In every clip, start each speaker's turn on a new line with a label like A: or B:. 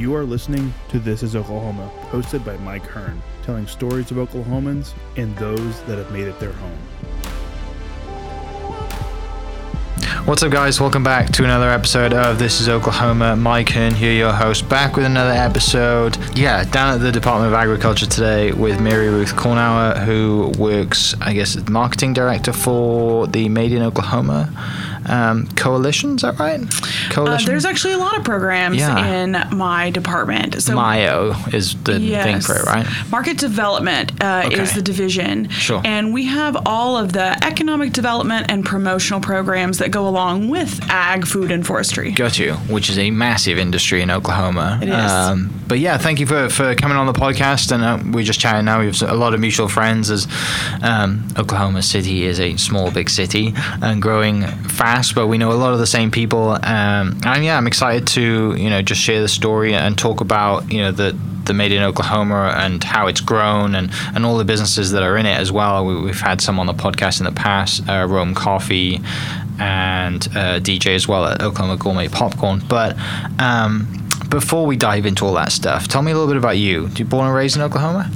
A: You are listening to This is Oklahoma, hosted by Mike Hearn, telling stories of Oklahomans and those that have made it their home.
B: What's up, guys? Welcome back to another episode of This is Oklahoma. Mike Hearn here, your host, back with another episode. Yeah, down at the Department of Agriculture today with Mary Ruth Kornauer, who works, I guess, as marketing director for the Made in Oklahoma um, coalition. Is that right?
C: Coalition. Uh, there's actually a lot of programs yeah. in my department.
B: So MIO is the yes, thing for it, right?
C: Market development uh, okay. is the division.
B: Sure.
C: And we have all of the economic development and promotional programs that go along with ag, food, and forestry.
B: Got you. Which is a massive industry in Oklahoma.
C: It is. Um,
B: but yeah, thank you for, for coming on the podcast. And uh, we're just chatting now. We have a lot of mutual friends as um, Oklahoma City is a small, big city and growing fast but we know a lot of the same people. Um, and yeah, I'm excited to you know just share the story and talk about you know the the Made in Oklahoma and how it's grown and, and all the businesses that are in it as well. We, have had some on the podcast in the past, uh, Rome Coffee and uh, DJ as well at Oklahoma Gourmet Popcorn. But um, before we dive into all that stuff, tell me a little bit about you. You born and raised in Oklahoma?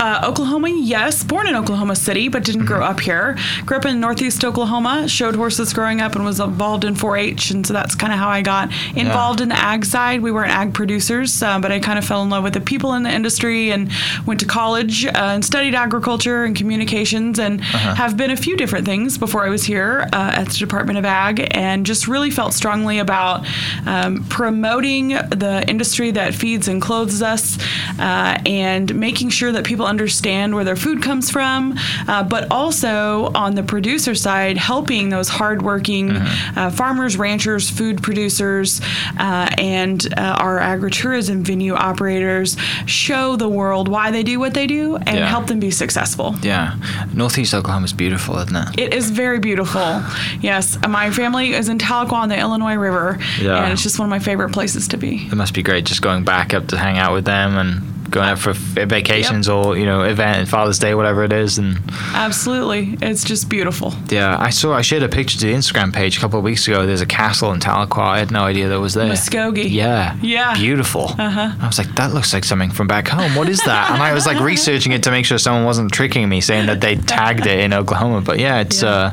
C: Uh, Oklahoma, yes. Born in Oklahoma City, but didn't mm-hmm. grow up here. Grew up in Northeast Oklahoma. Showed horses growing up and was involved in 4-H, and so that's kind of how I got involved yeah. in the ag side. We weren't ag producers, uh, but I kind of fell in love with the people in the industry and went to college uh, and studied agriculture and communications, and uh-huh. have been a few different things before I was here uh, at the Department of Ag, and just really felt strongly about um, promoting the the industry that feeds and clothes us uh, and making sure that people understand where their food comes from, uh, but also on the producer side, helping those hardworking mm-hmm. uh, farmers, ranchers, food producers, uh, and uh, our agritourism venue operators show the world why they do what they do and yeah. help them be successful.
B: Yeah. Northeast Oklahoma is beautiful, isn't it?
C: It is very beautiful. Yes. My family is in Tahlequah on the Illinois River, yeah. and it's just one of my favorite places to be
B: it must be great just going back up to hang out with them and going out for vacations yep. or you know event Father's Day whatever it is and
C: absolutely. It's just beautiful.
B: Yeah I saw I shared a picture to the Instagram page a couple of weeks ago. There's a castle in Tahlequah. I had no idea that was there.
C: Muskogee.
B: Yeah.
C: Yeah.
B: Beautiful. Uh-huh. I was like that looks like something from back home. What is that? And I was like researching it to make sure someone wasn't tricking me saying that they tagged it in Oklahoma. But yeah it's yeah. uh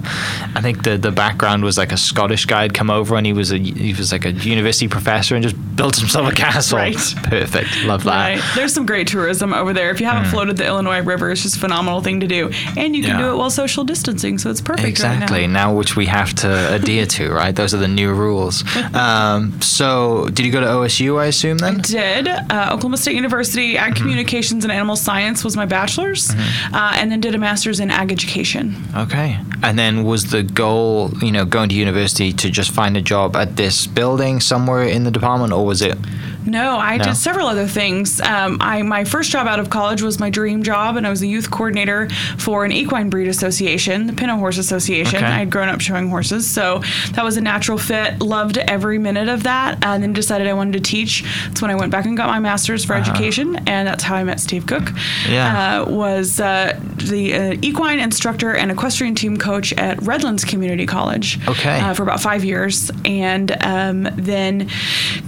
B: I think the the background was like a Scottish guy had come over and he was a he was like a university professor and just built himself a castle.
C: Right.
B: Perfect. Love that.
C: Right. there's some great tourism over there. If you haven't mm. floated the Illinois River, it's just a phenomenal thing to do, and you can yeah. do it while social distancing, so it's perfect.
B: Exactly.
C: Right
B: now. now. which we have to adhere to, right? Those are the new rules. Um, so, did you go to OSU? I assume then.
C: I did. Uh, Oklahoma State University Ag mm-hmm. Communications and Animal Science was my bachelor's, mm-hmm. uh, and then did a master's in ag education.
B: Okay. And then was the goal, you know, going to university to just find a job at this building somewhere in the department, or was it?
C: No, I no. did several other things. Um, I my first job out of college was my dream job, and I was a youth coordinator for an equine breed association, the Pinto Horse Association. Okay. I had grown up showing horses, so that was a natural fit. Loved every minute of that, and then decided I wanted to teach. That's when I went back and got my master's for uh-huh. education, and that's how I met Steve Cook.
B: Yeah,
C: uh, was uh, the uh, equine instructor and equestrian team coach at Redlands Community College.
B: Okay, uh,
C: for about five years, and um, then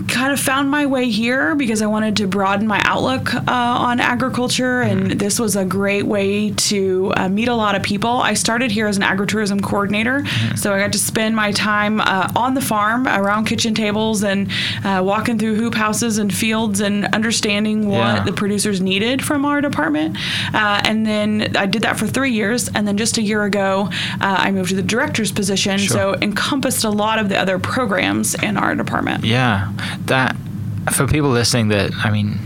C: kind of found my way here because I wanted to broaden my outlook uh, on agriculture, and mm-hmm. this was a great way to uh, meet a lot of people. I started here as an agritourism coordinator, mm-hmm. so I got to spend my time uh, on the farm around kitchen tables and uh, walking through hoop houses and fields and understanding what yeah. the producers needed from our department. Uh, and then I did that for three years, and then just a year ago, uh, I moved to the director's position, sure. so encompassed a lot of the other programs in our department.
B: Yeah, that for people listening that I mean,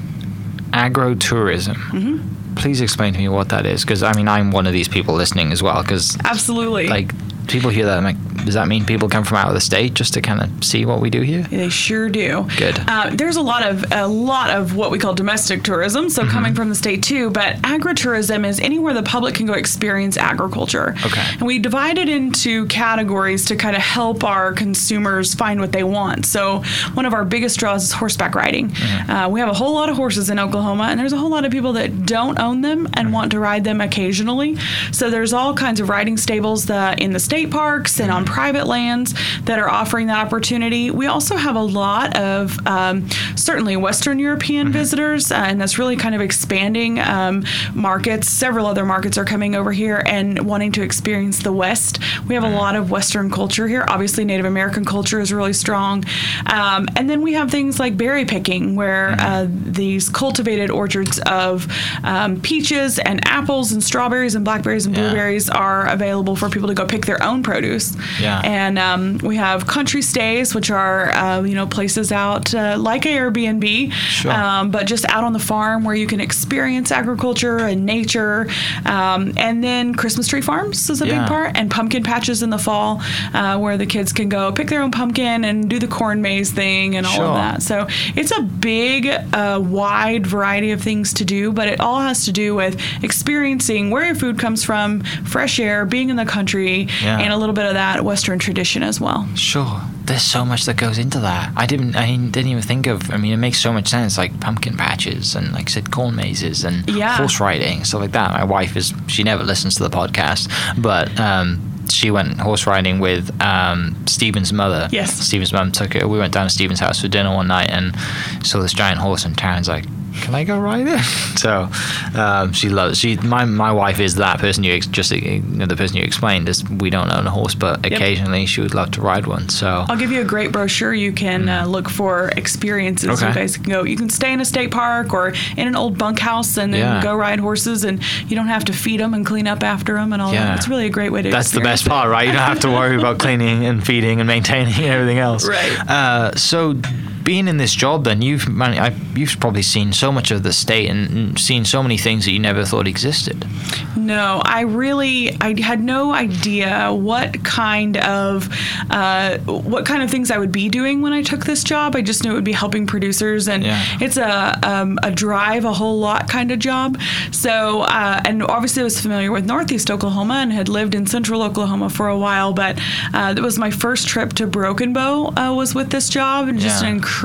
B: agro-tourism.
C: Mm-hmm.
B: Please explain to me what that is, because I mean, I'm one of these people listening as well. Because
C: absolutely,
B: like people hear that, I'm like, does that mean people come from out of the state just to kind of see what we do here?
C: They sure do.
B: Good.
C: Uh, there's a lot of a lot of what we call domestic tourism, so mm-hmm. coming from the state too. But agritourism is anywhere the public can go experience agriculture.
B: Okay.
C: And we divide it into categories to kind of help our consumers find what they want. So one of our biggest draws is horseback riding. Mm-hmm. Uh, we have a whole lot of horses in Oklahoma, and there's a whole lot of people that don't own them and mm-hmm. want to ride them occasionally. So there's all kinds of riding stables that in the state state parks and on private lands that are offering that opportunity. We also have a lot of um, certainly Western European visitors, uh, and that's really kind of expanding um, markets. Several other markets are coming over here and wanting to experience the West. We have a lot of Western culture here. Obviously, Native American culture is really strong. Um, and then we have things like berry picking, where uh, these cultivated orchards of um, peaches and apples and strawberries and blackberries and
B: Yeah.
C: blueberries are available for people to go pick their own produce.
B: Yeah.
C: And um, we have country stays, which are uh, you know places out uh, like Airbnb,
B: Sure.
C: um, but just out on the farm where you can experience agriculture and nature. Um, and then Christmas tree farms is a
B: Yeah.
C: big part, and pumpkin patches in the fall, uh, where the kids can go pick their own pumpkin and do the corn maze thing and all
B: Sure.
C: of that. So it's a big, uh, wide variety of things to do, but it all has to do with experiencing where your food comes from, fresh air, being in the country,
B: Yeah.
C: And a little bit of that Western tradition as well.
B: Sure. There's so much that goes into that. I didn't. I didn't even think of. I mean, it makes so much sense. Like pumpkin patches and, like I said, corn mazes and
C: Yeah.
B: horse riding, stuff like that. My wife is. She never listens to the podcast, but um, she went horse riding with um, Steven's mother.
C: Yes.
B: Steven's mum took her. We went down to Steven's house for dinner one night and saw this giant horse, and Taryn's like. Can I go ride it? So um, she loves. She my my wife is that person you ex- just you know, the person you explained is we don't own a horse, but occasionally she would love to ride one. So
C: I'll give you a great brochure. You can uh, look for experiences.
B: Okay.
C: You guys can go. You can stay in a state park or in an old bunkhouse and then
B: Yeah.
C: go ride horses, and you don't have to feed them and clean up after them and all
B: Yeah.
C: that. It's really a great way to.
B: That's the best
C: it.
B: part, right? You don't have to worry about cleaning and feeding and maintaining and everything else.
C: Right.
B: Uh, so, being in this job, then you've man, I, you've probably seen so much of the state and, and seen so many things that you never thought existed.
C: No, I really I had no idea what kind of uh, what kind of things I would be doing when I took this job. I just knew it would be helping producers, and
B: Yeah.
C: it's a um, a drive a whole lot kind of job. So, uh, and obviously I was familiar with Northeast Oklahoma and had lived in Central Oklahoma for a while, but uh, it was my first trip to Broken Bow uh, was with this job, and just an incredible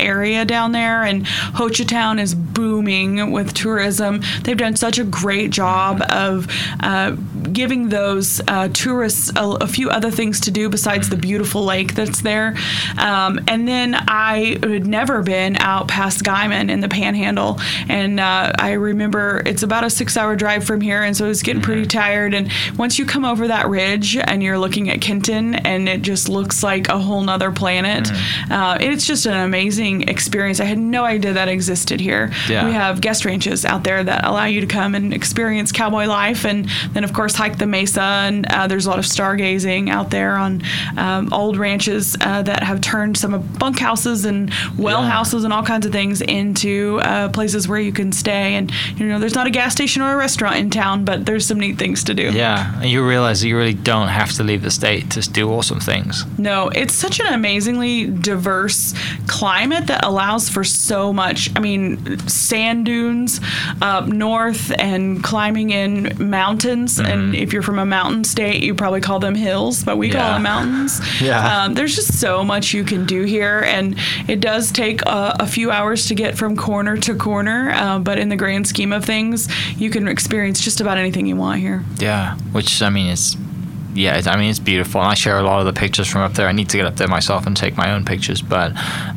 C: area down there. And Hochatown is booming with tourism. They've done such a great job of uh, giving those uh, tourists a, a few other things to do besides the beautiful lake that's there. Um, and then I had never been out past Guymon in the Panhandle, and uh, I remember it's about a six-hour drive from here, and so I was getting pretty tired. And once you come over that ridge and you're looking at Kenton, and it just looks like a whole nother planet, uh, it's just an amazing experience. I had no idea that existed here.
B: Yeah.
C: We have guest ranches out there that allow you to come and experience cowboy life, and then of course hike the mesa. And uh, there's a lot of stargazing out there on um, old ranches uh, that have turned some of bunkhouses and well
B: Yeah.
C: houses and all kinds of things into uh, places where you can stay. And you know, there's not a gas station or a restaurant in town, but there's some neat things to do.
B: Yeah, and you realize that you really don't have to leave the state to do awesome things.
C: No, it's such an amazingly diverse climate that allows for so much. I mean, sand dunes up north and climbing in mountains. And if you're from a mountain state, you probably call them hills, but we call them mountains.
B: Yeah.
C: Um, there's just so much you can do here. And it does take a, a few hours to get from corner to corner. Uh, but in the grand scheme of things, you can experience just about anything you want here.
B: Yeah, which I mean, it's yeah, I mean, it's beautiful. And I share a lot of the pictures from up there. I need to get up there myself and take my own pictures, but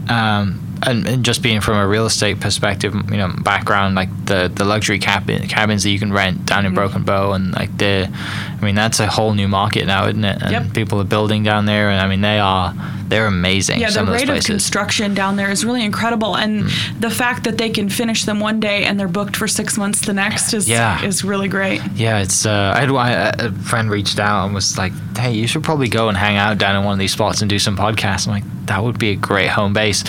B: um, and, and just being from a real estate perspective, you know, background, like the the luxury cabin, cabins that you can rent down
C: Mm-hmm.
B: in Broken Bow, and like the, I mean, that's a whole new market now, isn't it? And
C: Yep.
B: people are building down there, and I mean, they are they're amazing.
C: Yeah, the
B: some of
C: rate of construction down there is really incredible, and the fact that they can finish them one day and they're booked for six months the next is
B: Yeah.
C: is really great.
B: Yeah, it's. Uh, I had a friend reached out and was like, "Hey, you should probably go and hang out down in one of these spots and do some podcasts." I'm like, "That would be a great home base."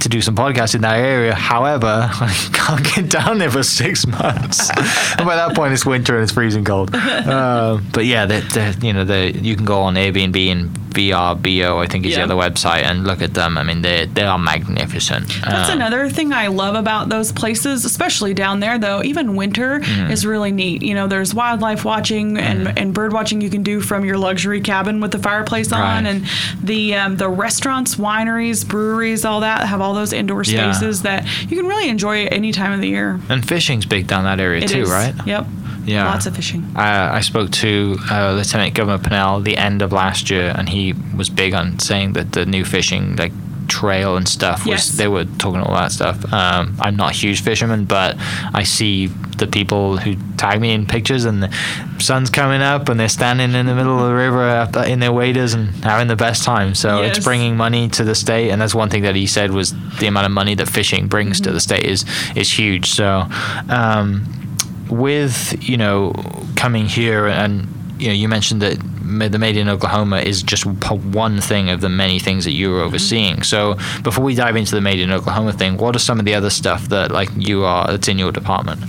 B: To do some podcasts in that area. However, I can't get down there for six months. and by that point, it's winter and it's freezing cold. Uh, but yeah, the, the, you know, the you can go on Airbnb and VRBO, I think is
C: Yeah.
B: the other website, and look at them. I mean, they they are magnificent.
C: That's
B: Um,
C: another thing I love about those places, especially down there. Though even winter
B: Mm-hmm.
C: is really neat. You know, there's wildlife watching and, and bird watching you can do from your luxury cabin with the fireplace on,
B: Right.
C: and the um, the restaurants, wineries, breweries, all that have all those indoor
B: Yeah.
C: spaces that you can really enjoy any time of the year.
B: and fishing's big down that area
C: It
B: too,
C: is.
B: right?
C: Yep.
B: Yeah.
C: Lots of fishing.
B: Uh, I spoke to uh, Lieutenant Governor Pinnell the end of last year, and he was big on saying that the new fishing like trail and stuff was
C: Yes.
B: they were talking all that stuff. Um, I'm not a huge fisherman, but I see the people who tag me in pictures, and the sun's coming up, and they're standing in the middle of the river in their waders and having the best time. So it's bringing money to the state, and that's one thing that he said was the amount of money that fishing brings to the state is is huge. So. Um, with you know coming here and you know you mentioned that the made in Oklahoma is just one thing of the many things that you're overseeing. So before we dive into the made in Oklahoma thing, what are some of the other stuff that like you are that's in your department?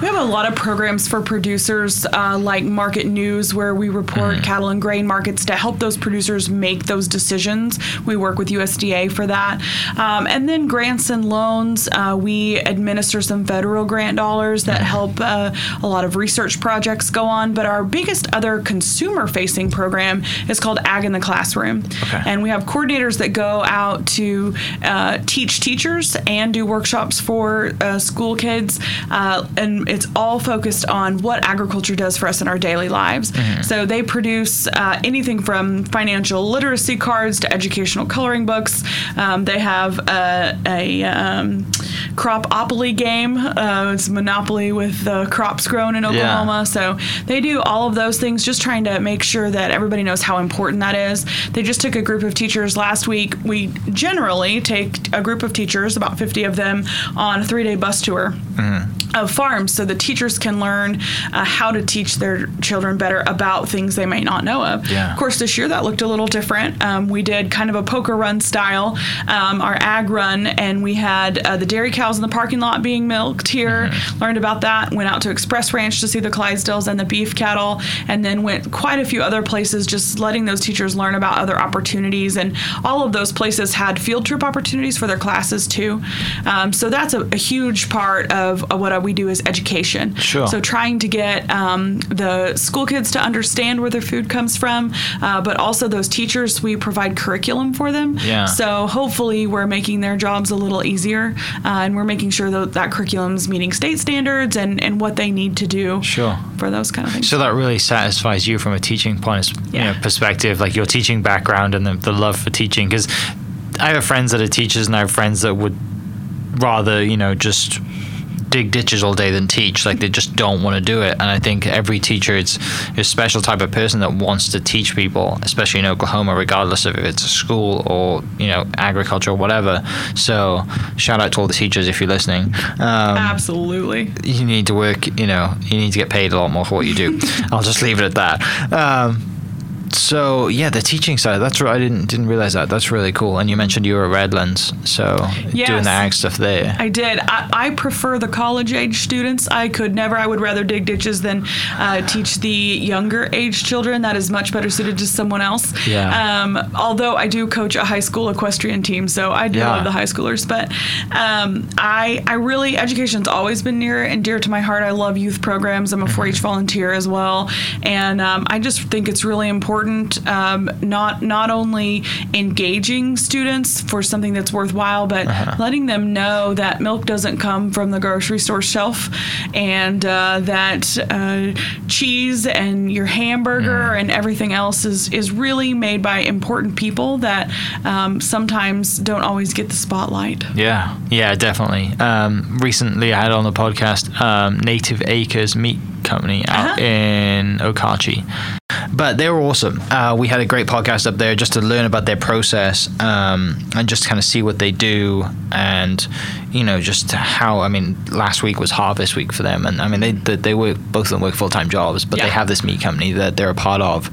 C: We have a lot of programs for producers, uh, like Market News, where we report cattle and grain markets to help those producers make those decisions. We work with USDA for that. Um, and then grants and loans. Uh, we administer some federal grant dollars that help uh, a lot of research projects go on. But our biggest other consumer facing program is called Ag in the Classroom.
B: Okay.
C: And we have coordinators that go out to uh, teach teachers and do workshops for uh, school kids. Uh, and it's all focused on what agriculture does for us in our daily lives. So they produce uh, anything from financial literacy cards to educational coloring books. Um, they have a, a um, cropopoly game. Uh, it's Monopoly with the crops grown in Oklahoma. So they do all of those things, just trying to make sure that everybody knows how important that is. They just took a group of teachers last week. We generally take a group of teachers, about 50 of them, on a three day bus tour. Of farms, so the teachers can learn uh, how to teach their children better about things they might not know of.
B: Yeah.
C: Of course, this year that looked a little different. Um, we did kind of a poker run style, um, our ag run, and we had uh, the dairy cows in the parking lot being milked here. Learned about that. Went out to Express Ranch to see the Clydesdales and the beef cattle, and then went quite a few other places, just letting those teachers learn about other opportunities. And all of those places had field trip opportunities for their classes too. Um, so that's a, a huge part of, of what we do is education.
B: Sure.
C: So trying to get um, the school kids to understand where their food comes from, uh, but also those teachers, we provide curriculum for them.
B: Yeah.
C: So hopefully we're making their jobs a little easier, uh, and we're making sure that that curriculum is meeting state standards and, and what they need to do
B: Sure.
C: for those kind of things.
B: So that really satisfies you from a teaching point of you know, perspective, like your teaching background and the, the love for teaching. Because I have friends that are teachers, and I have friends that would rather you know just dig ditches all day than teach. Like they just don't want to do it. And I think every teacher is a special type of person that wants to teach people, especially in Oklahoma, regardless of if it's a school or you know agriculture or whatever. So shout out to all the teachers if you're listening. Um,
C: Absolutely.
B: you need to work, you know, you need to get paid a lot more for what you do. I'll just leave it at that. Um, so yeah, the teaching side. That's right. I didn't didn't realize that. That's really cool. And you mentioned you were at Redlands, so doing the ag stuff there.
C: I did. I, I prefer the college age students. I could never. I would rather dig ditches than uh, teach the younger age children. That is much better suited to someone else.
B: Yeah.
C: Um, although I do coach a high school equestrian team, so I do
B: Yeah.
C: love the high schoolers. But um, I, I really education's always been near and dear to my heart. I love youth programs. I'm a 4-H volunteer as well, and um, I just think it's really important. Um, not not only engaging students for something that's worthwhile, but letting them know that milk doesn't come from the grocery store shelf, and uh, that uh, cheese and your hamburger and everything else is is really made by important people that um, sometimes don't always get the spotlight.
B: Yeah, yeah, definitely. Um, recently, I had on the podcast um, Native Acres Meat Company out
C: Uh-huh.
B: in Okarche. But they were awesome. Uh, we had a great podcast up there just to learn about their process um, and just kind of see what they do and, you know, just how. I mean, last week was harvest week for them, and I mean, they they, they work both of them work full time jobs, but they have this meat company that they're a part of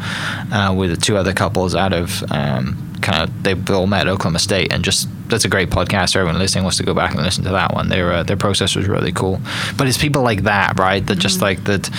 B: uh, with two other couples out of. Um, kind of they've all met Oklahoma State, and just that's a great podcast. Everyone listening wants to go back and listen to that one. Their uh, their process was really cool. But it's people like that, right? That just like that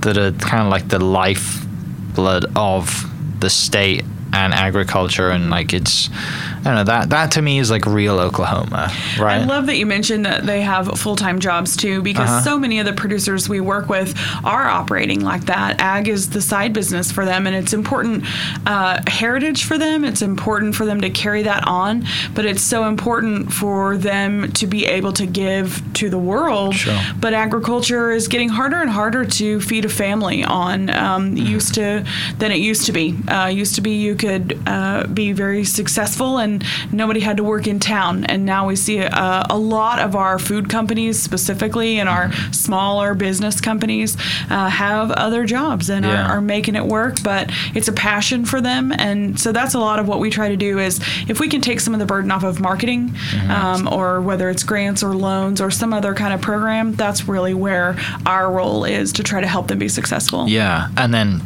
B: that are kind of like the lifeblood of the state and agriculture, and like it's I don't know that that to me is like real Oklahoma, right?
C: I love that you mentioned that they have full time jobs too, because
B: Uh-huh.
C: so many of the producers we work with are operating like that. Ag is the side business for them, and it's important uh, heritage for them. It's important for them to carry that on, but it's so important for them to be able to give to the world.
B: Sure.
C: But agriculture is getting harder and harder to feed a family on. Um, Used to than it used to be. Uh, used to be you could uh, be very successful and nobody had to work in town. And now we see a, a lot of our food companies, specifically, and our smaller business companies, uh, have other jobs and
B: Yeah.
C: are, are making it work. But it's a passion for them, and so that's a lot of what we try to do. Is if we can take some of the burden off of marketing, um, or whether it's grants or loans or some other kind of program, that's really where our role is to try to help them be successful.
B: Yeah, and then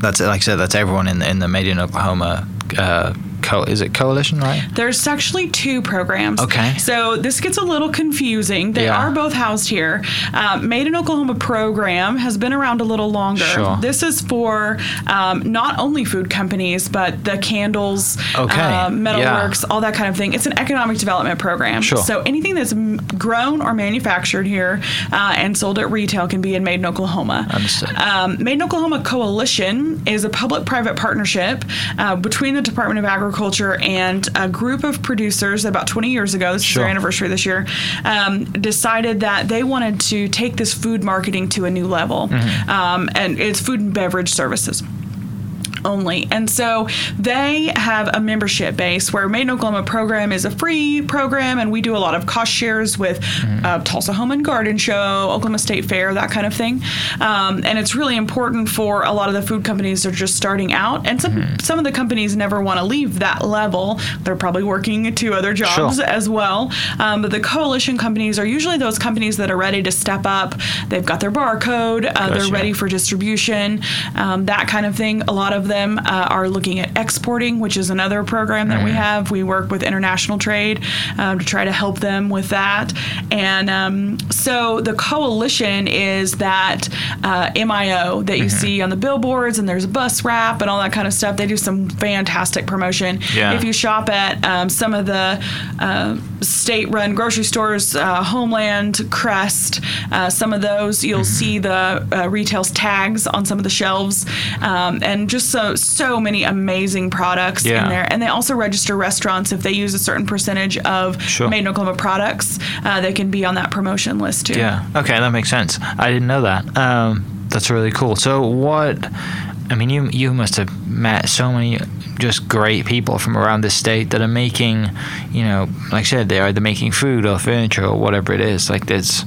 B: that's like I said, that's everyone in the, in the Made in Oklahoma. Uh, co- is it coalition, right?
C: There's actually two programs.
B: Okay.
C: So this gets a little confusing. They
B: Yeah.
C: are both housed here. Uh, Made in Oklahoma program has been around a little longer.
B: Sure.
C: This is for um, not only food companies, but the candles,
B: Okay.
C: uh,
B: Yeah.
C: all that kind of thing. It's an economic development program.
B: Sure.
C: So anything that's m- grown or manufactured here uh, and sold at retail can be in Made in Oklahoma.
B: Understood.
C: Um, Made in Oklahoma Coalition is a public-private partnership uh, between the Department of Agriculture and a group of producers. About 20 years ago, this is their anniversary this year, um, decided that they wanted to take this food marketing to a new level,
B: Mm-hmm.
C: um, and it's food and beverage services only. And so they have a membership base where Made in Oklahoma program is a free program, and we do a lot of cost shares with uh, Tulsa Home and Garden Show, Oklahoma State Fair, that kind of thing. Um, and it's really important for a lot of the food companies that are just starting out, and some some of the companies never want to leave that level. They're probably working two other jobs
B: Sure.
C: as well. Um, but the coalition companies are usually those companies that are ready to step up. They've got their barcode. Uh, They're ready for distribution, um, that kind of thing. A lot of them uh, are looking at exporting, which is another program that we have. We work with international trade um, to try to help them with that. And um, so the coalition is that uh, MIO that you see on the billboards, and there's a bus wrap and all that kind of stuff. They do some fantastic promotion.
B: Yeah.
C: If you shop at um, some of the uh, state-run grocery stores, uh, Homeland, Crest, uh, some of those, you'll see the uh, retail's tags on some of the shelves, um, and just so so many amazing products
B: Yeah.
C: in there. And they also register restaurants if they use a certain percentage of
B: Sure.
C: made in Oklahoma products. Uh, they can be on that promotion list too.
B: Yeah. Okay, that makes sense. I didn't know that. Um, that's really cool. So what? I mean, you you must have met so many just great people from around the state that are making, you know, like I said, they are either making food or furniture or whatever it is. Like it's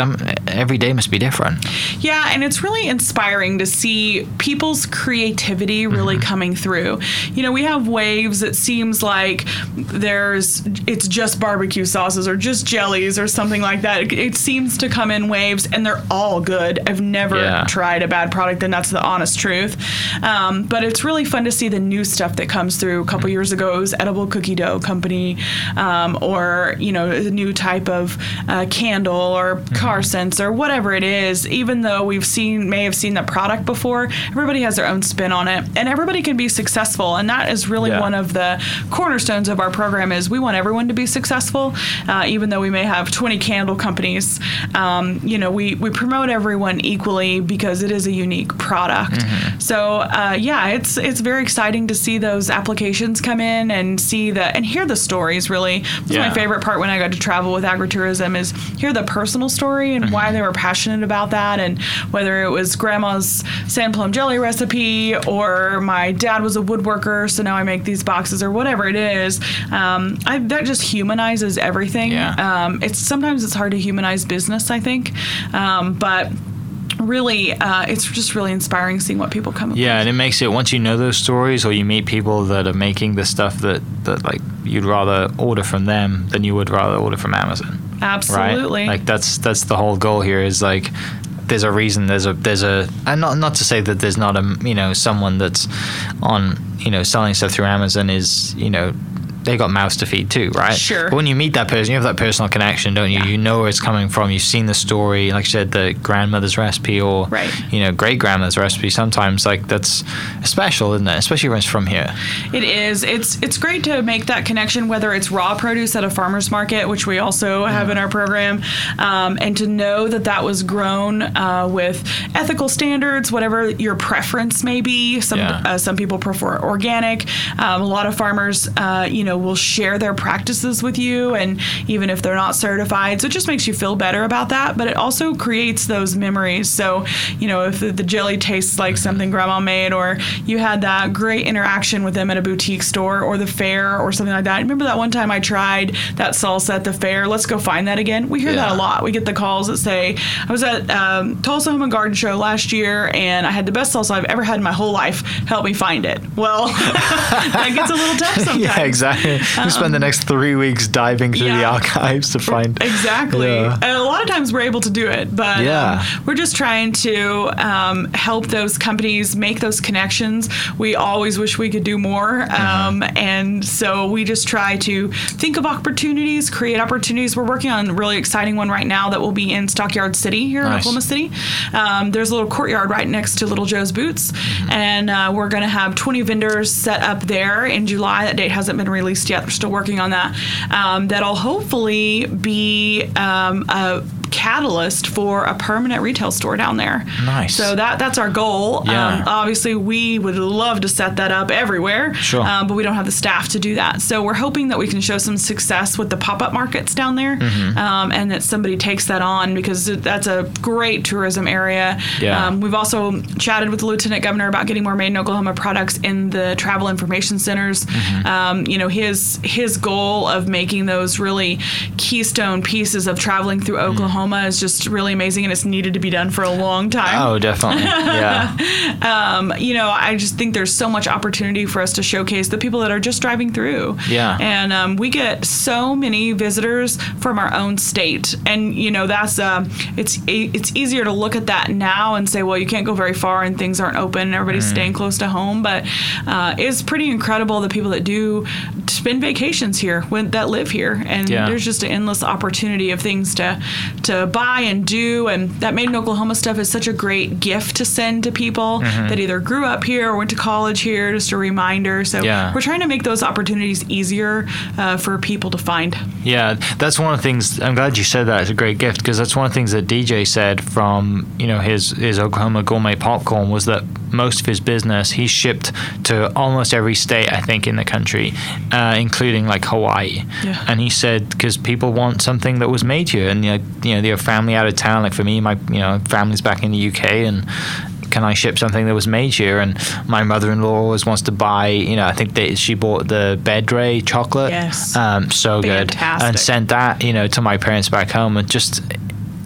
B: them every day must be different.
C: Yeah, and it's really inspiring to see people's creativity really
B: Mm-hmm.
C: coming through. You know, we have waves. It seems like there's it's just barbecue sauces or just jellies or something like that. It, it seems to come in waves, and they're all good. I've never
B: Yeah.
C: tried a bad product, and that's the honest truth. Um, but it's really fun to see the new stuff that comes through. A couple
B: Mm-hmm.
C: years ago, it was Edible Cookie Dough Company, um, or you know, a new type of uh, candle or
B: Mm-hmm.
C: Car scents or whatever it is. Even though we've seen, may have seen the product before, everybody has their own spin on it, and everybody can be successful. And that is really
B: Yeah.
C: one of the cornerstones of our program. Is we want everyone to be successful, uh, even though we may have 20 candle companies. Um, you know, we we promote everyone equally because it is a unique product.
B: Mm-hmm.
C: So uh, yeah, it's it's very exciting to see those applications come in and see the and hear the stories. Really, that's
B: Yeah.
C: my favorite part when I got to travel with agritourism is hear the personal story and why they were passionate about that, and whether it was grandma's sand plum jelly recipe or my dad was a woodworker, so now I make these boxes or whatever it is. Um, I, that just humanizes everything.
B: Yeah.
C: Um, it's sometimes it's hard to humanize business, I think, um, but really, uh, it's just really inspiring seeing what people come.
B: Yeah, and it makes it once you know those stories or you meet people that are making the stuff that that like you'd rather order from them than you would rather order from Amazon.
C: With.
B: right?
C: Absolutely.
B: Like that's that's the whole goal here is like there's a reason there's a there's a and not not to say that there's not a you know someone that's on you know selling stuff through Amazon is you know they got mouths to feed too, right?
C: Sure.
B: But when you meet that person, you have that personal connection, don't you?
C: Yeah.
B: You know where it's coming from. You've seen the story, like you said, the grandmother's recipe or
C: Right.
B: you know great grandmother's recipe. Sometimes like that's special, isn't it? Especially when it's from here.
C: It is. It's it's great to make that connection, whether it's raw produce at a farmer's market, which we also have in our program, um, and to know that that was grown uh, with ethical standards, whatever your preference may be. Some
B: Yeah.
C: uh, some people prefer organic. Um, a lot of farmers, uh, you know, will share their practices with you, and even if they're not certified, so it just makes you feel better about that. But it also creates those memories. So, you know, if the, the jelly tastes like something grandma made, or you had that great interaction with them at a boutique store or the fair or something like that. Remember that one time I tried that salsa at the fair? Let's go find that again. We hear that a lot. We get the calls that say, I was at um, Tulsa Home and Garden Show last year and I had the best salsa I've ever had in my whole life. Help me find it. Well, that gets a little tough sometimes.
B: Yeah, exactly. you spend the next three weeks diving through the
C: Um,
B: archives to find
C: Exactly.
B: Yeah.
C: And a lot of times we're able to do it, but
B: Yeah.
C: um, we're just trying to um, help those companies make those connections. We always wish we could do more. Um, and so we just try to think of opportunities, create opportunities. We're working on a really exciting one right now that will be in Stockyard City here in Oklahoma City. Um, there's a little courtyard right next to Little Joe's Boots. And uh, we're going to have 20 vendors set up there in July. That date hasn't been released yet. We're still working on that. Um, that'll hopefully be um, a catalyst for a permanent retail store down there.
B: Nice.
C: So that that's our goal.
B: Yeah.
C: Um, obviously, we would love to set that up everywhere.
B: Sure.
C: Um, but we don't have the staff to do that. So we're hoping that we can show some success with the pop-up markets down there,
B: Mm-hmm.
C: um, and that somebody takes that on because that's a great tourism area.
B: Yeah.
C: Um, we've also chatted with the lieutenant governor about getting more made in Oklahoma products in the travel information centers.
B: Mm-hmm.
C: Um, you know, his his goal of making those really keystone pieces of traveling through
B: Mm-hmm.
C: Oklahoma is just really amazing, and it's needed to be done for a long time
B: Oh, definitely. Yeah.
C: um, you know, I just think there's so much opportunity for us to showcase the people that are just driving through.
B: Yeah.
C: And um, we get so many visitors from our own state, and you know that's uh, it's it's easier to look at that now and say, well, you can't go very far and things aren't open, and everybody's
B: Mm-hmm.
C: staying close to home. But uh, it's pretty incredible the people that do spend vacations here when that live here, and
B: Yeah.
C: there's just an endless opportunity of things to to buy and do and that made in oklahoma stuff is such a great gift to send to people
B: Mm-hmm.
C: that either grew up here or went to college here just a reminder so
B: Yeah.
C: we're trying to make those opportunities easier uh, for people to find
B: Yeah, that's one of the things. I'm glad you said that. It's a great gift because that's one of the things that DJ said from you know his his Oklahoma gourmet popcorn was that most of his business he shipped to almost every state I think in the country, uh, including like Hawaii.
C: Yeah.
B: And he said because people want something that was made here, and you know, you know, their family out of town. Like for me, my you know family's back in the UK, and can I ship something that was made here? And my mother-in-law always wants to buy. You know, I think that she bought the Bedré chocolate.
C: Yes.
B: Um, so good. And sent that, you know, to my parents back home. And just,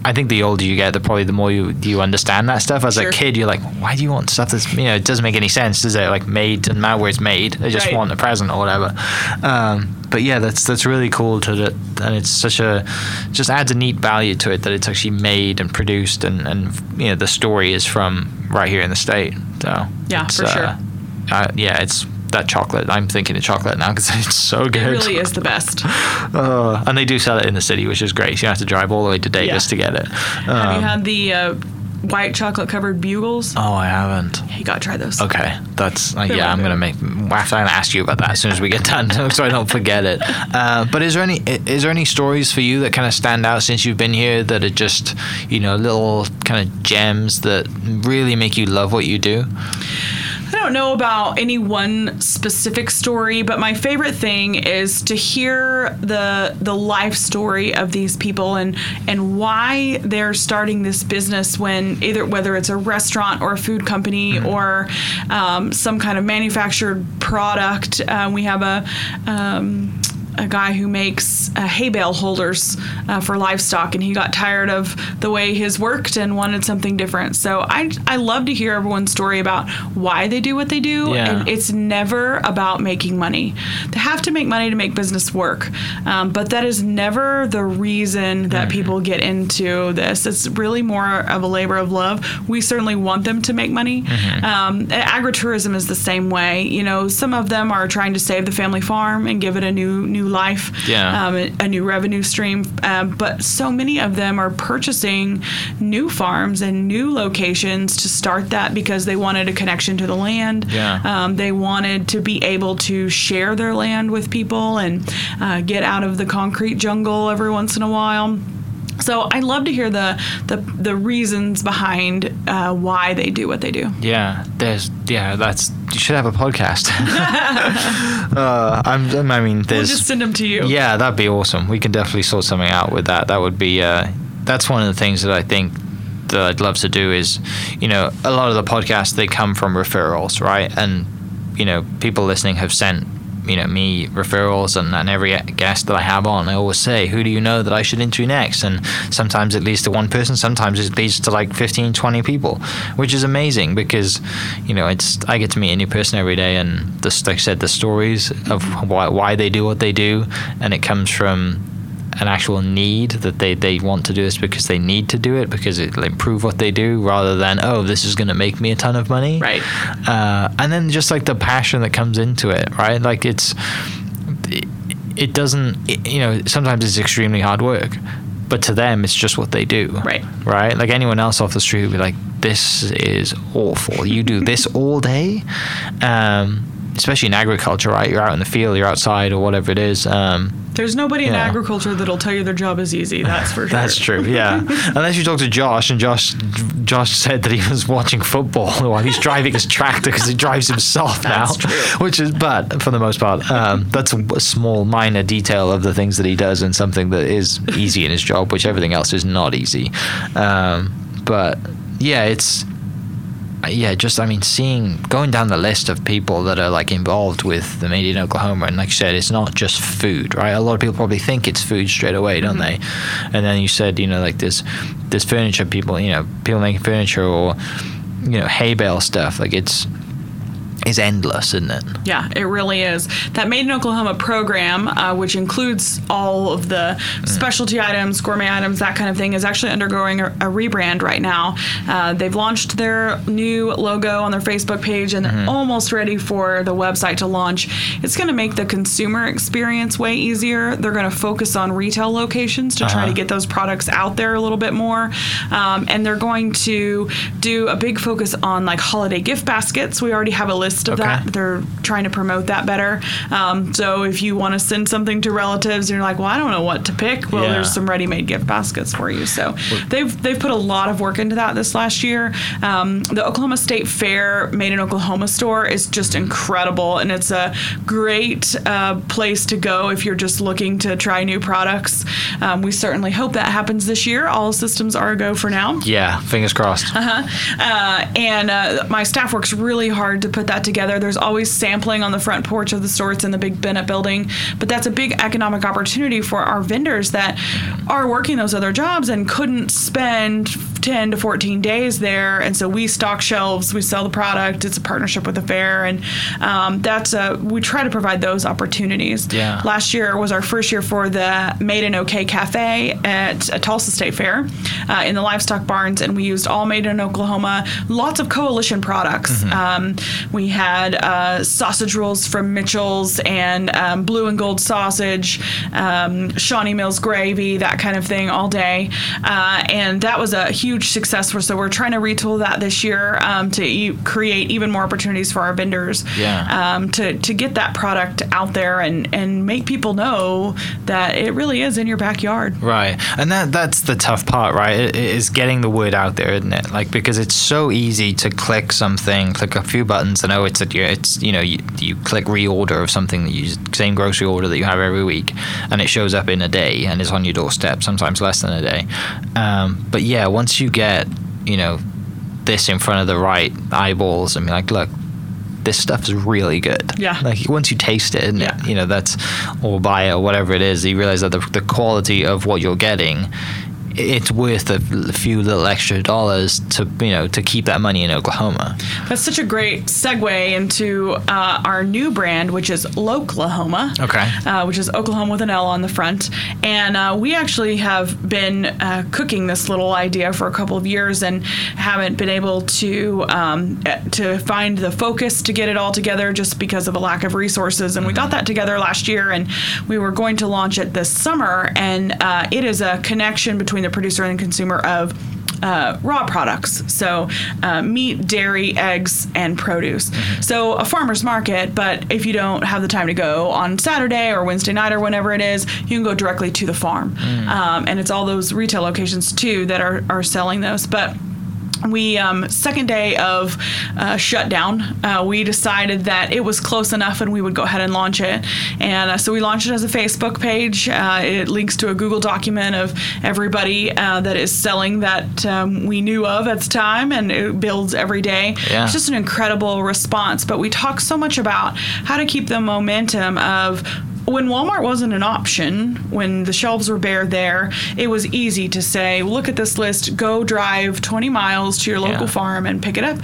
B: I think the older you get, the probably the more you you understand that stuff. As
C: Sure.
B: a kid, you're like, why do you want stuff that's, you know, it doesn't make any sense, does it? Like made doesn't matter where it's made. They just
C: Right.
B: want a present or whatever. Um, but yeah, that's that's really cool to that, and it's such a just adds a neat value to it that it's actually made and produced, and and you know the story is from right here in the state. So
C: Yeah, for sure.
B: uh, uh, yeah, it's that chocolate. I'm thinking of chocolate now because it's so good.
C: it really is the best
B: Uh, and they do sell it in the city, which is great. So you have to drive all the way to Davis
C: Yeah.
B: to get it.
C: have
B: Um,
C: you had the uh, white chocolate covered bugles
B: oh, I haven't.
C: you gotta try those
B: Okay, that's uh, yeah. I'm gonna make. I have to ask you about that as soon as we get done, so I don't forget it. Uh, but is there any is there any stories for you that kind of stand out since you've been here that are just you know little kind of gems that really make you love what you do?
C: Don't know about any one specific story, but my favorite thing is to hear the the life story of these people and and why they're starting this business when either whether it's a restaurant or a food company or um, some kind of manufactured product. Uh, we have a um, a guy who makes uh, hay bale holders uh, for livestock, and he got tired of the way his worked and wanted something different. So I I love to hear everyone's story about why they do what they do,
B: Yeah.
C: and it's never about making money. They have to make money to make business work, um, but that is never the reason that people get into this. It's really more of a labor of love. We certainly want them to make money. Um, agritourism is the same way. You know, some of them are trying to save the family farm and give it a new new life,
B: Yeah.
C: um, a, a new revenue stream. Um, but so many of them are purchasing new farms and new locations to start that because they wanted a connection to the land.
B: Yeah.
C: Um, they wanted to be able to share their land with people and uh, get out of the concrete jungle every once in a while. So I love to hear the the, the reasons behind uh, why they do what they do.
B: Yeah, there's yeah, that's you should have a podcast. uh, I'm, I mean,
C: We'll just send them to you.
B: yeah, that'd be awesome. We can definitely sort something out with that. That would be uh, that's one of the things that I think that I'd love to do is, you know, a lot of the podcasts they come from referrals, right? And you know, people listening have sent you know me referrals and, and every guest that I have on I always say who do you know that I should interview next? And sometimes it leads to one person sometimes it leads to like 15 20 people which is amazing because you know it's I get to meet a new person every day and the, like I said the stories of why, why they do what they do and it comes from an actual need that they, they want to do this because they need to do it because it'll improve what they do rather than oh this is going to make me a ton of money.
C: Right.
B: uh, and then just like the passion that comes into it right? Like it's it, it doesn't it- you know sometimes it's extremely hard work but to them it's just what they do.
C: Right.
B: right? Like anyone else off the street would be like this is awful. You do this all day? Um, especially in agriculture right you're out in the field you're outside or whatever it is um,
C: There's nobody in agriculture that'll tell you their job is easy. That's for sure.
B: That's true. Yeah, unless you talk to Josh, and Josh, Josh said that he was watching football while he's driving his tractor because he drives himself now.
C: That's true.
B: Which is, but for the most part, um, that's a, a small, minor detail of the things that he does, and something that is easy in his job, which everything else is not easy. Um, but yeah, it's Uh, yeah, just I mean, seeing going down the list of people that are like involved with the Made in Oklahoma, and like you said, it's not just food, right? A lot of people probably think it's food straight away, don't mm-hmm. they? And then you said, you know, like this, this furniture people, you know, people making furniture or you know hay bale stuff, like it's is endless, isn't it?
C: Yeah, it really is. That Made in Oklahoma program, uh, which includes all of the specialty items, gourmet items, that kind of thing, is actually undergoing a, a rebrand right now. Uh, they've launched their new logo on their Facebook page and they're almost ready for the website to launch. It's going to make the consumer experience way easier. They're going to focus on retail locations to try to get those products out there a little bit more. Um, and they're going to do a big focus on like holiday gift baskets. We already have a list of
B: Okay.
C: that they're trying to promote that better. Um, so if you want to send something to relatives, you're like, well, I don't know what to pick. Well,
B: Yeah.
C: there's some ready-made gift baskets for you. So they've they've put a lot of work into that this last year. Um, the Oklahoma State Fair Made in Oklahoma store is just incredible, and it's a great uh, place to go if you're just looking to try new products. Um, we certainly hope that happens this year. All systems are a go for now.
B: Yeah, fingers crossed.
C: Uh, and uh, my staff works really hard to put that together. There's always sampling on the front porch of the store. It's in the big Bennett building, but that's a big economic opportunity for our vendors that are working those other jobs and couldn't spend 10 to 14 days there. And so we stock shelves, we sell the product. It's a partnership with the fair, and um, that's a, we try to provide those opportunities.
B: Yeah.
C: Last year was our first year for the Made in OK Cafe at a Tulsa State Fair uh, in the livestock barns, and we used all Made in Oklahoma. Lots of coalition products. Um, we had uh, sausage rolls from Mitchell's and um, blue and gold sausage, um, Shawnee Mills gravy, that kind of thing all day, uh, and that was a huge success for. So we're trying to retool that this year um, to e- create even more opportunities for our vendors
B: Yeah.
C: um, to, to get that product out there and, and make people know that it really is in your backyard.
B: Right, and that that's the tough part, right? It, it is getting the word out there, isn't it? Like because it's so easy to click something, click a few buttons, and oh, it's a, it's you know you, you click reorder of something that you same grocery order that you have every week, and it shows up in a day and is on your doorstep, sometimes less than a day. Um, but yeah, once you get you know this in front of the right eyeballs and be like, look, this stuff is really good.
C: Yeah.
B: Like once you taste it, and
C: Yeah.
B: you know that's or buy it or whatever it is, you realize that the, the quality of what you're getting. It's worth a few little extra dollars to you know to keep that money in Oklahoma.
C: That's such a great segue into uh, our new brand, which is Loklahoma.
B: Okay.
C: Uh, which is Oklahoma with an L on the front. And uh, we actually have been uh, cooking this little idea for a couple of years and haven't been able to um, eh, to find the focus to get it all together just because of a lack of resources. And we got that together last year, and we were going to launch it this summer. And uh, it is a connection between the producer and consumer of uh, raw products. So, uh, meat, dairy, eggs, and produce. So, a farmer's market, but if you don't have the time to go on Saturday or Wednesday night or whenever it is, you can go directly to the farm. Um, and it's all those retail locations too that are, are selling those. But we um, second day of uh, shutdown uh, we decided that it was close enough and we would go ahead and launch it. And uh, so we launched it as a facebook page. Uh, it links to a google document of everybody uh, that is selling that um, we knew of at the time and it builds every day.
B: Yeah.
C: it's just an incredible response but we talk so much about how to keep the momentum of when Walmart wasn't an option, when the shelves were bare there, it was easy to say, look at this list, go drive 20 miles to your local
B: Yeah.
C: farm and pick it up.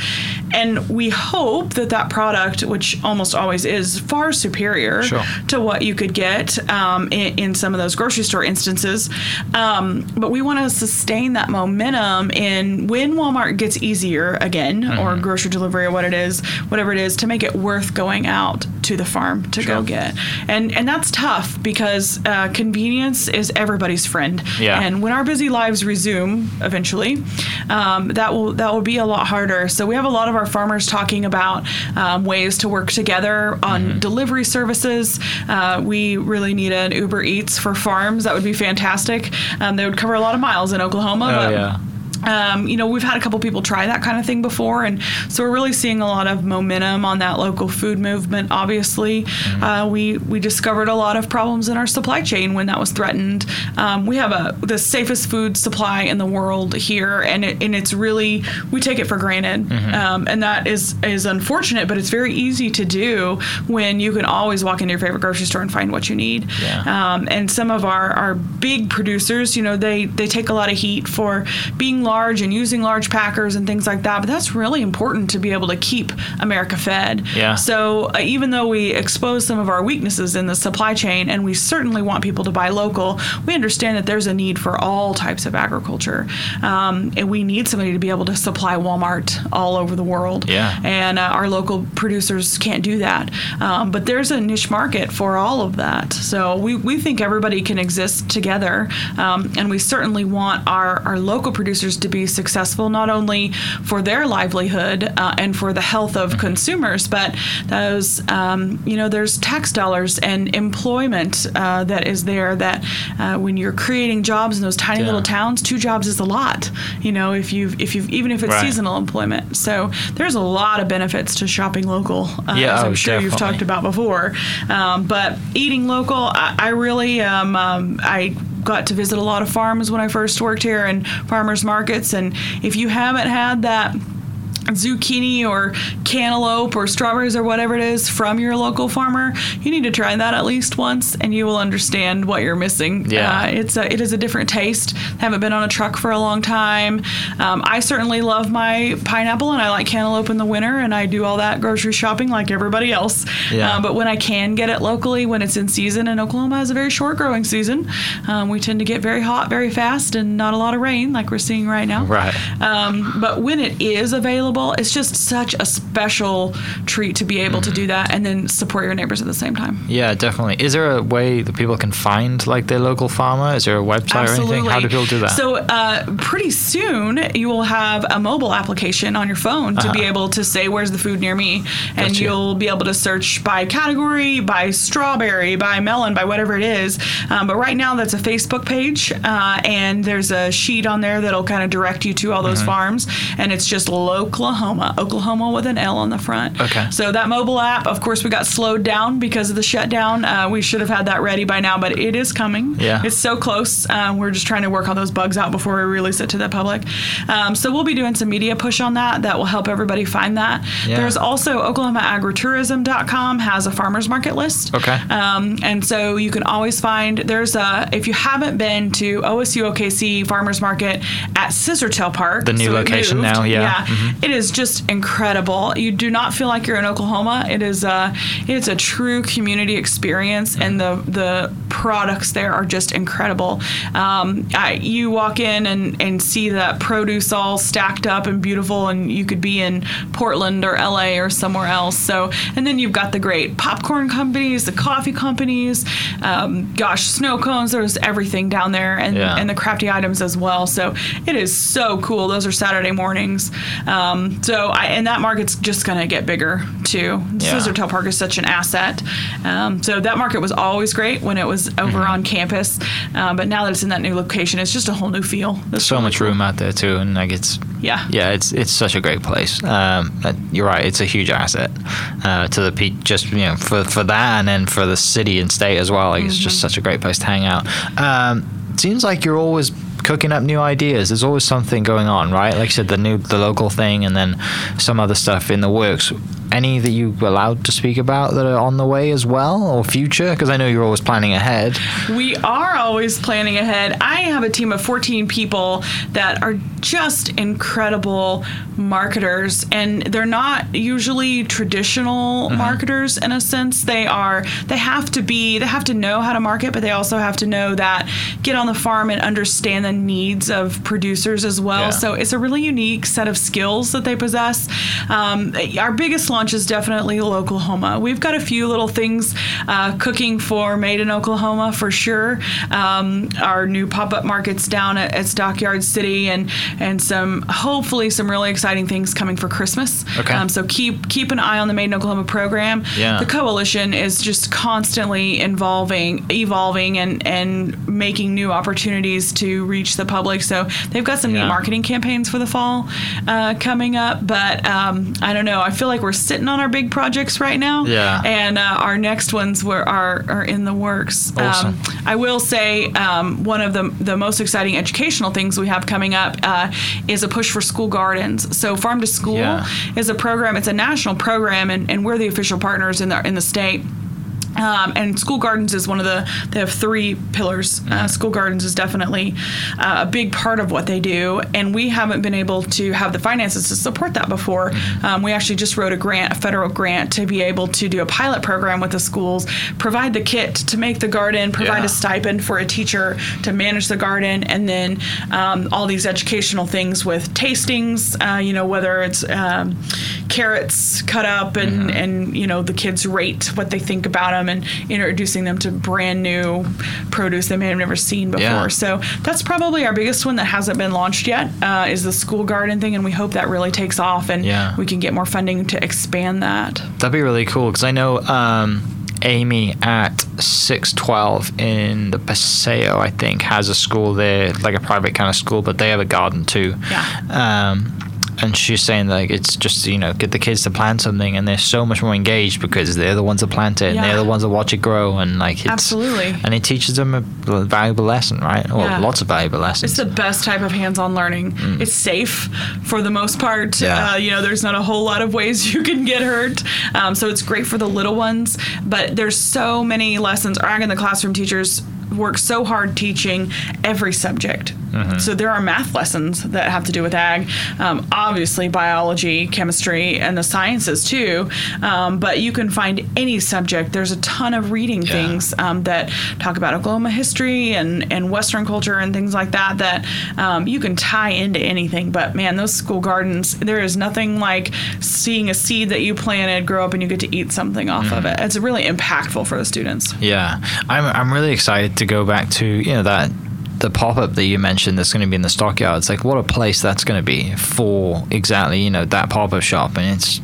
C: And we hope that that product, which almost always is far superior
B: Sure.
C: to what you could get um, in, in some of those grocery store instances. Um, but we want to sustain that momentum in when Walmart gets easier again, or grocery delivery, or what it is, whatever it is, to make it worth going out to the farm to go get. And and that's tough because uh, convenience is everybody's friend.
B: Yeah.
C: And when our busy lives resume eventually, um, that will that will be a lot harder. So we have a lot of our farmers talking about um, ways to work together on
B: Mm-hmm.
C: delivery services. Uh, we really need an Uber Eats for farms. That would be fantastic. Um, they would cover a lot of miles in Oklahoma.
B: Oh,
C: but
B: yeah.
C: Um, you know, we've had a couple people try that kind of thing before, and so we're really seeing a lot of momentum on that local food movement. Obviously, uh, we we discovered a lot of problems in our supply chain when that was threatened. Um, we have a the safest food supply in the world here, and it, and it's really we take it for granted, um, and that is is unfortunate, but it's very easy to do when you can always walk into your favorite grocery store and find what you need.
B: Yeah.
C: Um, and some of our, our big producers, you know, they, they take a lot of heat for being large and using large packers and things like that. But that's really important to be able to keep America fed.
B: Yeah.
C: So uh, even though we expose some of our weaknesses in the supply chain and we certainly want people to buy local, we understand that there's a need for all types of agriculture. Um, and we need somebody to be able to supply Walmart all over the world.
B: Yeah.
C: And uh, our local producers can't do that. Um, but there's a niche market for all of that. So we, we think everybody can exist together. Um, and we certainly want our, our local producers to be successful, not only for their livelihood uh, and for the health of consumers, but those, um, you know, there's tax dollars and employment uh, that is there that uh, when you're creating jobs in those tiny
B: Yeah.
C: little towns, two jobs is a lot, you know, if you've, if you've, even if it's
B: Right.
C: seasonal employment. So there's a lot of benefits to shopping local, uh,
B: Yeah,
C: as I'm
B: oh,
C: sure you've talked about before. Um, but eating local, I, I really, um, um, I got to visit a lot of farms when I first worked here and farmers markets. And if you haven't had that zucchini or cantaloupe or strawberries or whatever it is from your local farmer, you need to try that at least once, and you will understand what you're missing.
B: Yeah.
C: Uh, it's a, it is a different taste. I Haven't been on a truck for a long time. Um, I certainly love my pineapple, and I like cantaloupe in the winter, and I do all that grocery shopping like everybody else.
B: Yeah.
C: Uh, but when I can get it locally, when it's in season, and Oklahoma has a very short growing season, um, we tend to get very hot very fast and not a lot of rain like we're seeing right now.
B: Right.
C: Um, but when it is available, it's just such a special treat to be able to do that and then support your neighbors at the same time.
B: Yeah, definitely. Is there a way that people can find like their local farmer? Is there a website or anything? How do people do that?
C: So uh, pretty soon you will have a mobile application on your phone to be
B: Uh-huh.
C: able to say where's the food near me, and
B: Gotcha.
C: you'll be able to search by category, by strawberry, by melon, by whatever it is. Um, but right now that's a Facebook page, uh, and there's a sheet on there that'll kind of direct you to all those
B: Mm-hmm.
C: farms, and it's just Oklahoma. Oklahoma with an L on the front.
B: Okay.
C: So that mobile app, of course, we got slowed down because of the shutdown. Uh, we should have had that ready by now, but it is coming.
B: Yeah.
C: It's so close. Um, we're just trying to work all those bugs out before we release it to the public. Um, so we'll be doing some media push on that. That will help everybody find that.
B: Yeah.
C: There's also OklahomaAgritourism.com has a farmers market list.
B: Okay.
C: Um, and so you can always find there's a if you haven't been to OSU OKC Farmers Market at Scissortail Park,
B: The new
C: so
B: location
C: moved.
B: now, yeah. Mm-hmm.
C: It is just incredible. You do not feel like you're in Oklahoma. It is a it's a true community experience, and the the products there are just incredible. Um, I, you walk in and and see that produce all stacked up and beautiful, and you could be in Portland or LA or somewhere else. So, and then you've got the great popcorn companies, the coffee companies, um, gosh, snow cones. There's everything down there, and
B: Yeah.
C: and the crafty items as well. So it is so cool. Those are Saturday mornings. Um, so I, and that market's just going to get bigger too.
B: Yeah.
C: Scissortail Park is such an asset. Um, so that market was always great when it was over
B: Mm-hmm.
C: on campus, uh, but now that it's in that new location, it's just a whole new feel. It's
B: so
C: really
B: much
C: cool.
B: room out there too, and like it's
C: Yeah.
B: yeah, it's it's such a great place. Um, you're right, it's a huge asset uh, to the pe- just you know for for that, and then for the city and state as well. Like it's just
C: Mm-hmm.
B: such a great place to hang out. Um, seems like you're always cooking up new ideas. There's always something going on, right? Like you said, the new the local thing, and then some other stuff in the works. Any that you allowed to speak about that are on the way as well, or future? Because I know you're always planning ahead.
C: We are always planning ahead. I have a team of 14 people that are just incredible marketers, and they're not usually traditional marketers in a sense. They are, they have to be, they have to know how to market, but they also have to know that get on the farm and understand the needs of producers as well.
B: Yeah.
C: So it's a really unique set of skills that they possess. Um, our biggest launch is definitely Oklahoma. We've got a few little things uh, cooking for Made in Oklahoma for sure. Um, our new pop-up markets down at, at Stockyard City, and and some hopefully some really exciting things coming for Christmas.
B: Okay.
C: Um, so keep keep an eye on the Made in Oklahoma program.
B: Yeah.
C: The coalition is just constantly involving, evolving, and and making new opportunities to reach the public. So they've got some
B: Yeah.
C: neat marketing campaigns for the fall uh, coming up. But um, I don't know. I feel like we're sitting on our big projects right now.
B: Yeah.
C: And uh, our next ones were are are in the works.
B: Awesome.
C: Um, I will say um, one of the the most exciting educational things we have coming up uh, Uh, is a push for school gardens. So Farm to School
B: Yeah.
C: is a program. It's a national program, and, and we're the official partners in the in the state. Um, and school gardens is one of the they have three pillars uh, school gardens is definitely uh, a big part of what they do and we haven't been able to have the finances to support that before um, we actually just wrote a grant a federal grant to be able to do a pilot program with the schools provide the kit to make the garden provide
B: Yeah.
C: a stipend for a teacher to manage the garden and then um, all these educational things with tastings uh, you know whether it's um, carrots cut up and
B: Mm-hmm.
C: and you know the kids rate what they think about them and introducing them to brand new produce they may have never seen before
B: Yeah.
C: so that's probably our biggest one that hasn't been launched yet uh, is the school garden thing and we hope that really takes off and
B: Yeah.
C: we can get more funding to expand that
B: That'd be really cool because I know um, Amy at 612 in the Paseo, I think, has a school there, like a private kind of school, but they have a garden too.
C: Yeah.
B: Um, and she's saying like it's just you know get the kids to plant something and they're so much more engaged because they're the ones that plant it and they're the ones that watch it grow and like it's,
C: Absolutely.
B: and it teaches them a valuable lesson right or
C: Yeah.
B: lots of valuable lessons
C: It's the best type of hands-on learning. It's safe for the most part.
B: Mm. Yeah.
C: Uh, you know, there's not a whole lot of ways you can get hurt. Um, so it's great for the little ones. But there's so many lessons. Ag in the classroom teachers work so hard teaching every subject.
B: Mm-hmm.
C: So there are math lessons that have to do with ag, um, obviously biology, chemistry, and the sciences too. Um, but you can find any subject. There's a ton of reading
B: Yeah.
C: things um, that talk about Oklahoma history and, and Western culture and things like that that um, you can tie into anything. But man, those school gardens, there is nothing like seeing a seed that you planted grow up and you get to eat something off of it. It's really impactful for the students.
B: Yeah, I'm I'm really excited to go back to you know that the pop up that you mentioned that's going to be in the stockyards. Like, what a place that's going to be for exactly you know that pop up shop, and it's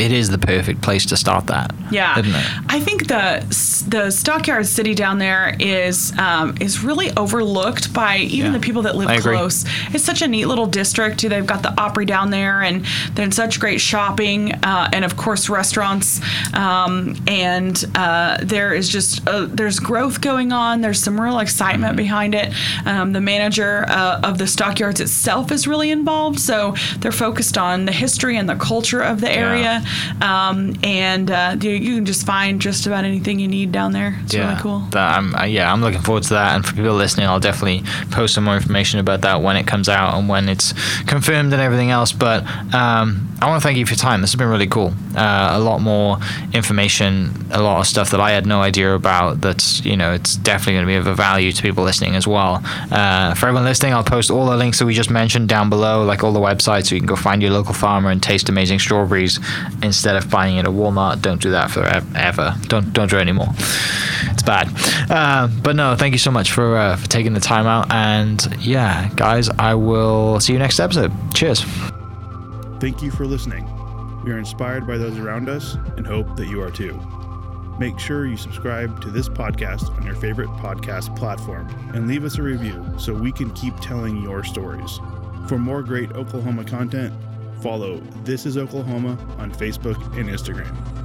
B: it is the perfect place to start that.
C: Yeah,
B: isn't it?
C: I think the the Stockyard City down there is um, is really overlooked by even
B: Yeah.
C: the people that live
B: I agree.
C: close. It's such a neat little district. They've got the Opry down there, and there's such great shopping, uh, and of course restaurants. Um, and uh, there is just uh, there's growth going on. There's some real excitement behind it. Um, the manager uh, of the Stockyards itself is really involved, so they're focused on the history and the culture of the area. Um, and uh, you, you can just find just about anything you need down there. It's really cool.
B: That, I'm, uh, yeah, I'm looking forward to that. And for people listening, I'll definitely post some more information about that when it comes out and when it's confirmed and everything else. But um, I want to thank you for your time. This has been really cool. Uh, a lot more information, a lot of stuff that I had no idea about. That's you know, it's definitely going to be of a value to people listening as well. Uh, for everyone listening, I'll post all the links that we just mentioned down below, like all the websites, so you can go find your local farmer and taste amazing strawberries instead of buying it at Walmart. Don't do that forever. Don't don't do it anymore. It's bad. Uh, but no, thank you so much for uh, for taking the time out. And yeah, guys, I will see you next episode. Cheers.
A: Thank you for listening. We are inspired by those around us and hope that you are too. Make sure you subscribe to this podcast on your favorite podcast platform and leave us a review so we can keep telling your stories. For more great Oklahoma content, follow This is Oklahoma on Facebook and Instagram.